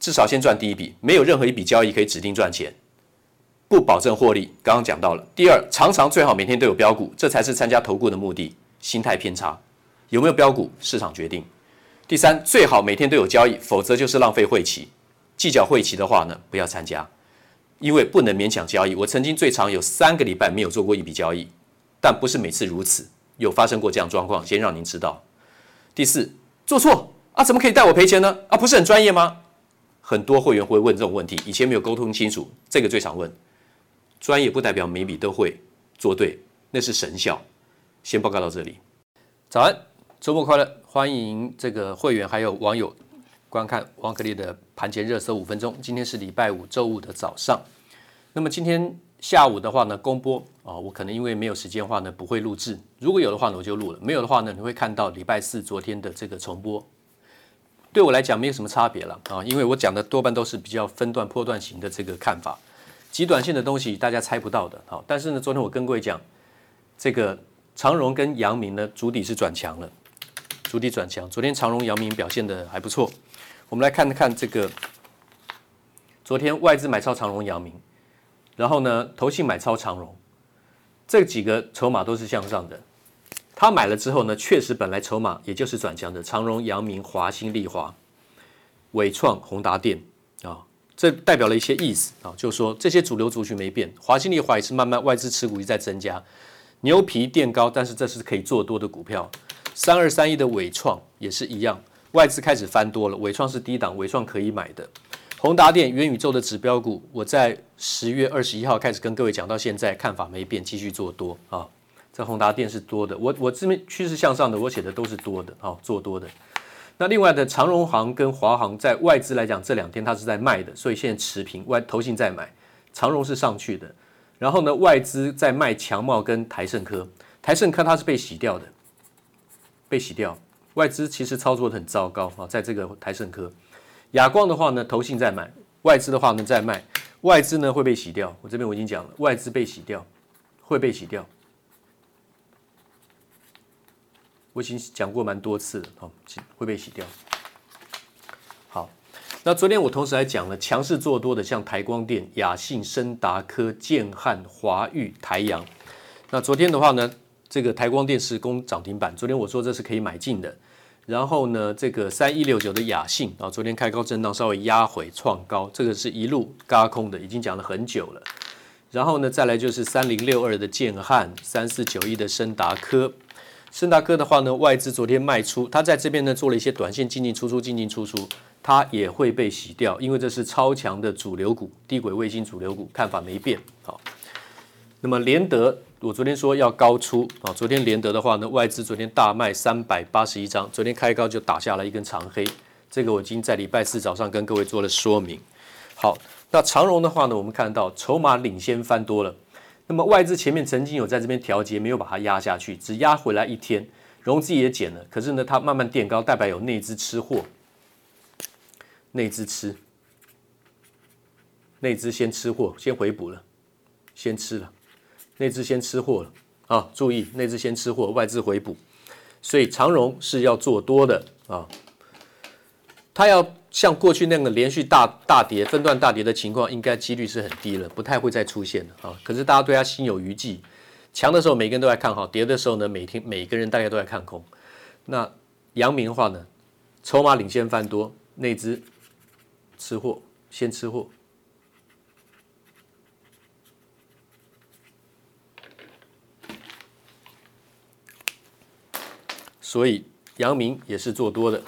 至少先赚第一笔，没有任何一笔交易可以指定赚钱，不保证获利。刚刚讲到了。第二，常常最好每天都有标股，这才是参加投顾的目的。心态偏差，有没有标股，市场决定。第三，最好每天都有交易，否则就是浪费会期。计较会期的话呢，不要参加，因为不能勉强交易。我曾经最长有三个礼拜没有做过一笔交易，但不是每次如此，有发生过这样状况，先让您知道。第四，做错啊，怎么可以带我赔钱呢？啊，不是很专业吗？很多会员会问这种问题，以前没有沟通清楚，这个最常问。专业不代表每笔都会做对，那是神效。先报告到这里。早安，周末快乐！欢迎这个会员还有网友观看王可立的盘前热搜五分钟。今天是礼拜五周五的早上。那么今天下午的话呢，公播啊，我可能因为没有时间的话呢，不会录制。如果有的话呢，我就录了；没有的话呢，你会看到礼拜四昨天的这个重播。对我来讲没有什么差别了啊，因为我讲的多半都是比较分段、波段型的这个看法，极短线的东西大家猜不到的。好，但是呢，昨天我跟各位讲，这个长荣跟阳明呢，主底是转强了，主底转强。昨天长荣、阳明表现的还不错。我们来看看这个，昨天外资买超长荣、阳明，然后呢，投信买超长荣，这几个筹码都是向上的。他买了之后呢，确实本来筹码也就是转强的，长荣、阳明、华新、丽华、伟创、宏达电啊，这代表了一些意思啊，就是说这些主流族群没变，华新、丽华也是慢慢外资持股一再增加，牛皮垫高，但是这是可以做多的股票。三二三一的伟创也是一样，外资开始翻多了，伟创是低档，伟创可以买的。宏达电元宇宙的指标股，我在十月二十一号开始跟各位讲到现在，看法没变，继续做多啊。这宏达电是多的，我我这边趋势向上的，我写的都是多的，好、做多的。那另外的长荣航跟华航，在外资来讲，这两天它是在卖的，所以现在持平。外投信在买，长荣是上去的。然后呢，外资在卖强茂跟台胜科，台胜科它是被洗掉的，被洗掉。外资其实操作的很糟糕啊，在这个台胜科。亚光的话呢，投信在买，外资的话呢在卖，外资呢会被洗掉。我这边我已经讲了，外资被洗掉，会被洗掉。我已经讲过蛮多次了，好，会被洗掉。好，那昨天我同时还讲了强势做多的，像台光电、亚信、升达科、建汉、华裕、台阳。那昨天的话呢，这个台光电是攻涨停板，昨天我说这是可以买进的。然后呢，这个三一六九的亚信啊，昨天开高震荡，稍微压回创高，这个是一路嘎空的，已经讲了很久了。然后呢，再来就是三零六二的建汉，三四九一的升达科。升达科的话呢，外资昨天卖出，它在这边呢做了一些短线进进出出，进进出出，它也会被洗掉，因为这是超强的主流股，低轨卫星主流股，看法没变。好，那么联德，我昨天说要高出啊，昨天联德的话呢，外资昨天大卖三百八十一张，昨天开高就打下了一根长黑，这个我已经在礼拜四早上跟各位做了说明。好，那长荣的话呢，我们看到筹码领先翻多了。那么外资前面曾经有在这边调节，没有把它压下去，只压回来一天，融资也减了。可是呢，它慢慢垫高，代表有内资吃货，内资吃，内资先吃货，先回补了，先吃了，内资先吃货了啊！注意，内资先吃货，外资回补，所以长荣是要做多的啊，它要。像过去那个连续大大跌、分段大跌的情况，应该几率是很低了，不太会再出现了啊。可是大家对它心有余悸，强的时候每个人都在看好，跌的时候呢，每天每个人大概都在看空。那阳明的话呢，筹码领先翻多，内资吃货先吃货，所以阳明也是做多的。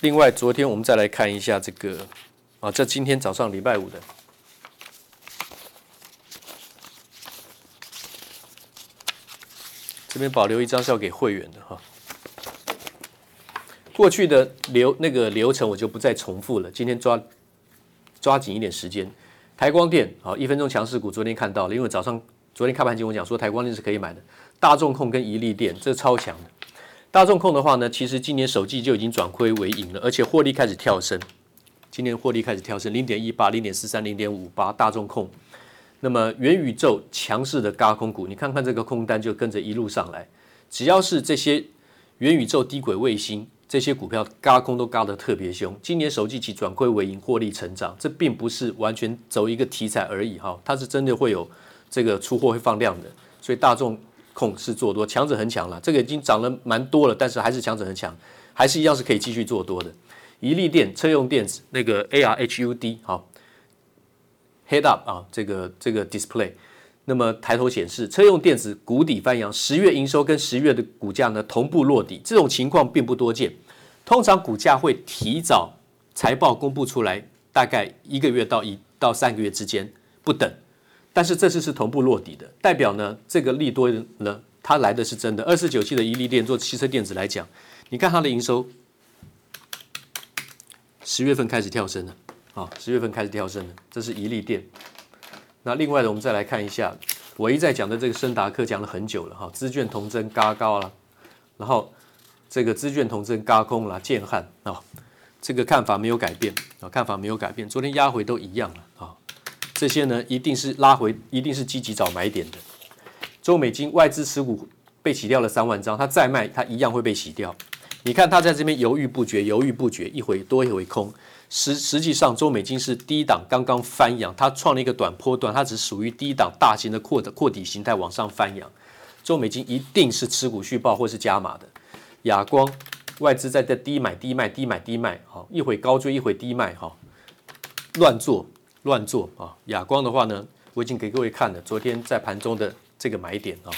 另外，昨天我们再来看一下这个啊，这今天早上礼拜五的，这边保留一张是要给会员的哈。过去的流那个流程我就不再重复了，今天抓抓紧一点时间。台光电啊，一分钟强势股，昨天看到了，因为早上昨天开盘前我讲说台光电是可以买的，大众控跟怡利电这超强的。大众控的话呢，其实今年首季就已经转亏为盈了，而且获利开始跳升。今年获利开始跳升，零点一八、零点四三、零点五八。大众控，那么元宇宙强势的轧空股，你看看这个空单就跟着一路上来。只要是这些元宇宙低轨卫星这些股票，嘎空都嘎得特别凶。今年首季起转亏为盈，获利成长，这并不是完全走一个题材而已哈，它是真的会有这个出货会放量的，所以大众。控是做多，强者恒强了，这个已经涨了蛮多了，但是还是强者恒强，还是一样是可以继续做多的。一利电车用电子那个 A R H U D 好，Head Up 啊，这个这个 Display，那么抬头显示车用电子谷底翻扬，十月营收跟十月的股价呢同步落底，这种情况并不多见，通常股价会提早财报公布出来，大概一个月到一到三个月之间不等。但是这次是同步落底的，代表呢这个利多呢它来的是真的。二四九七的怡利电做汽车电子来讲，你看它的营收，十月份开始跳升了啊，十月份开始跳升了，这是怡利电。那另外的我们再来看一下，我一再讲的这个升达科讲了很久了哈，资券同增嘎高了，然后这个资券同增嘎空了，建汉啊，这个看法没有改变啊，看法没有改变，昨天压回都一样了。这些呢，一定是拉回，一定是积极找买点的。周美金外资持股被洗掉了三万张，它再卖，它一样会被洗掉。你看它在这边犹豫不决，犹豫不决，一回多一回空。实实际上，周美金是低档刚刚翻扬，它创了一个短波段，它只属于低档大型的扩的扩底形态往上翻扬。周美金一定是持股续报或是加码的。亚光外资在这低买低卖，低买低卖，好，一会高追，一会低卖，哈，乱做。乱做啊！亚光的话呢，我已经给各位看了，昨天在盘中的这个买点啊。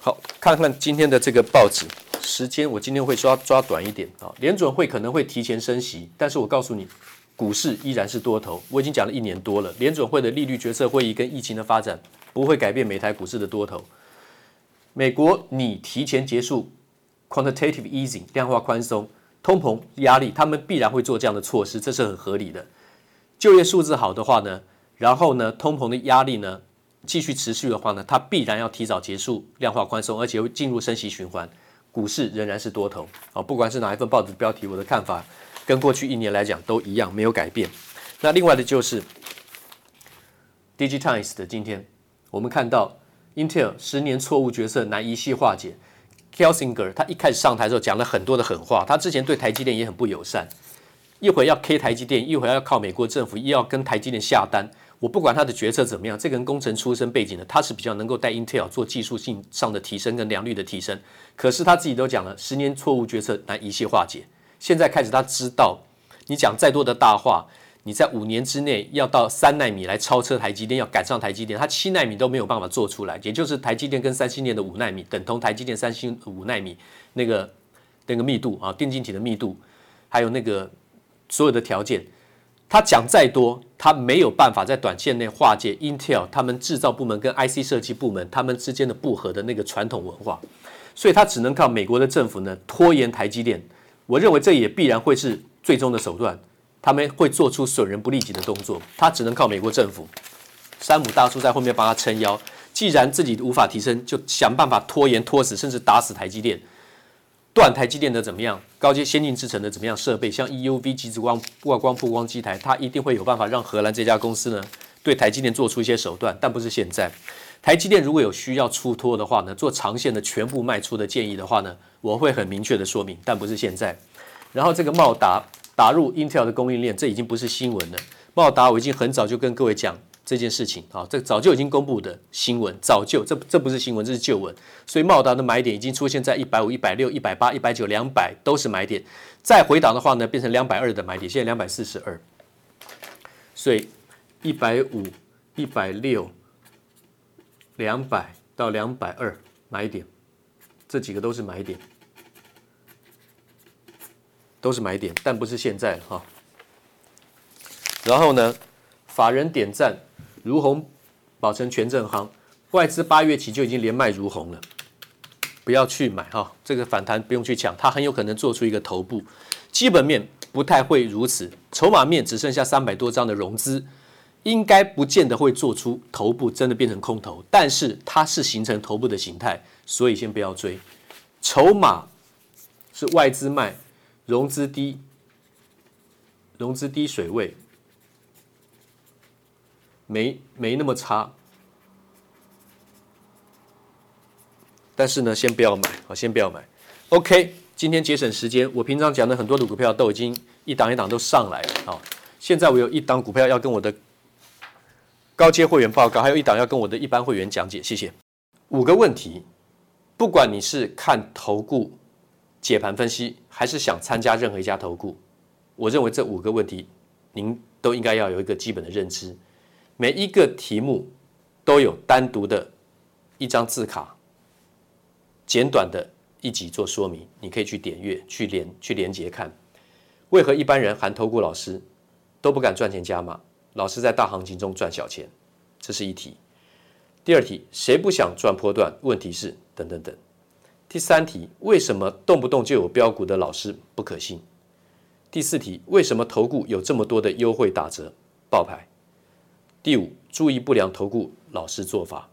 好，看看今天的这个报纸时间，我今天会抓抓短一点啊。联准会可能会提前升息，但是我告诉你，股市依然是多头。我已经讲了一年多了，联准会的利率决策会议跟疫情的发展不会改变美台股市的多头。美国你提前结束 quantitative easing 量化宽松。通膨压力，他们必然会做这样的措施，这是很合理的。就业数字好的话呢，然后呢，通膨的压力呢继续持续的话呢，它必然要提早结束量化宽松，而且会进入升息循环。股市仍然是多头啊，不管是哪一份报纸标题，我的看法跟过去一年来讲都一样，没有改变。那另外的就是 DIGITIMES 的今天，我们看到 Intel 十年错误决策难一夕化解。Kelsinger 他一开始上台的时候讲了很多的狠话，他之前对台积电也很不友善，一会儿要 K 台积电，一会儿要靠美国政府，又要跟台积电下单。我不管他的决策怎么样，这个人工程出身背景的，他是比较能够带 Intel 做技术性上的提升跟良率的提升。可是他自己都讲了，十年错误决策难一夕化解。现在开始他知道，你讲再多的大话，你在五年之内要到三纳米来超车台积电，要赶上台积电，它七纳米都没有办法做出来，也就是台积电跟三星电的五纳米等同台积电、三星五纳米那个那个密度啊，电晶体的密度，还有那个所有的条件，他讲再多，他没有办法在短线内化解 Intel 他们制造部门跟 IC 设计部门他们之间的不合的那个传统文化，所以他只能靠美国的政府呢拖延台积电。我认为这也必然会是最终的手段。他们会做出损人不利己的动作，他只能靠美国政府，山姆大叔在后面帮他撑腰。既然自己无法提升，就想办法拖延、拖死，甚至打死台积电，断台积电的怎么样？高阶先进制程的怎么样设备？像 EUV 极紫光、外光曝光机台，他一定会有办法让荷兰这家公司呢对台积电做出一些手段，但不是现在。台积电如果有需要出脱的话呢，做长线的全部卖出的建议的话呢，我会很明确的说明，但不是现在。然后这个茂达。打入 Intel 的供应链，这已经不是新闻了。茂达我已经很早就跟各位讲这件事情啊，这早就已经公布的新闻，早就这这不是新闻，这是旧闻。所以茂达的买点已经出现在一百五、一百六、一百八、一百九、两百都是买点。再回档的话呢，变成两百二的买点，现在两百四十二。所以一百五、一百六、两百到两百二买点，这几个都是买点。都是买点，但不是现在了哈。然后呢，法人点赞，如虹，保存、权证行，外资八月起就已经连卖如虹了，不要去买哈。这个反弹不用去抢，它很有可能做出一个头部。基本面不太会如此，筹码面只剩下三百多张的融资，应该不见得会做出头部，真的变成空头。但是它是形成头部的形态，所以先不要追。筹码是外资卖。融资低，融资低水位，没没那么差，但是呢，先不要买，啊，先不要买。OK，今天节省时间，我平常讲的很多的股票都已经一档一档都上来了，啊，现在我有一档股票要跟我的高阶会员报告，还有一档要跟我的一般会员讲解，谢谢。五个问题，不管你是看投顾。解盘分析，还是想参加任何一家投顾？我认为这五个问题，您都应该要有一个基本的认知。每一个题目都有单独的一张字卡，简短的一集做说明，你可以去点阅、去连、去连接看。为何一般人含投顾老师都不敢赚钱加码？老师在大行情中赚小钱，这是一题。第二题，谁不想赚波段？问题是等等等。第三题，为什么动不动就有标股的老师不可信？第四题，为什么投顾有这么多的优惠打折报牌？第五，注意不良投顾老师做法。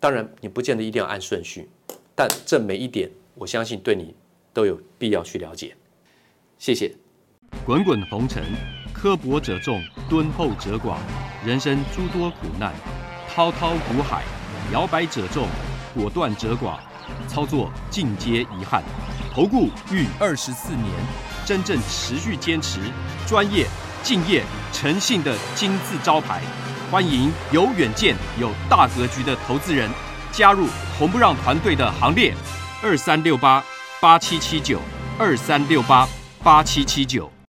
当然，你不见得一定要按顺序，但这每一点，我相信对你都有必要去了解。谢谢。滚滚红尘，刻薄者众，敦厚者寡；人生诸多苦难，滔滔苦海，摇摆者众，果断者寡。操作尽皆遗憾，投顾逾二十四年，真正持续坚持、专业、敬业、诚信的金字招牌。欢迎有远见、有大格局的投资人加入红不让团队的行列。二三六八八七七九，二三六八八七七九。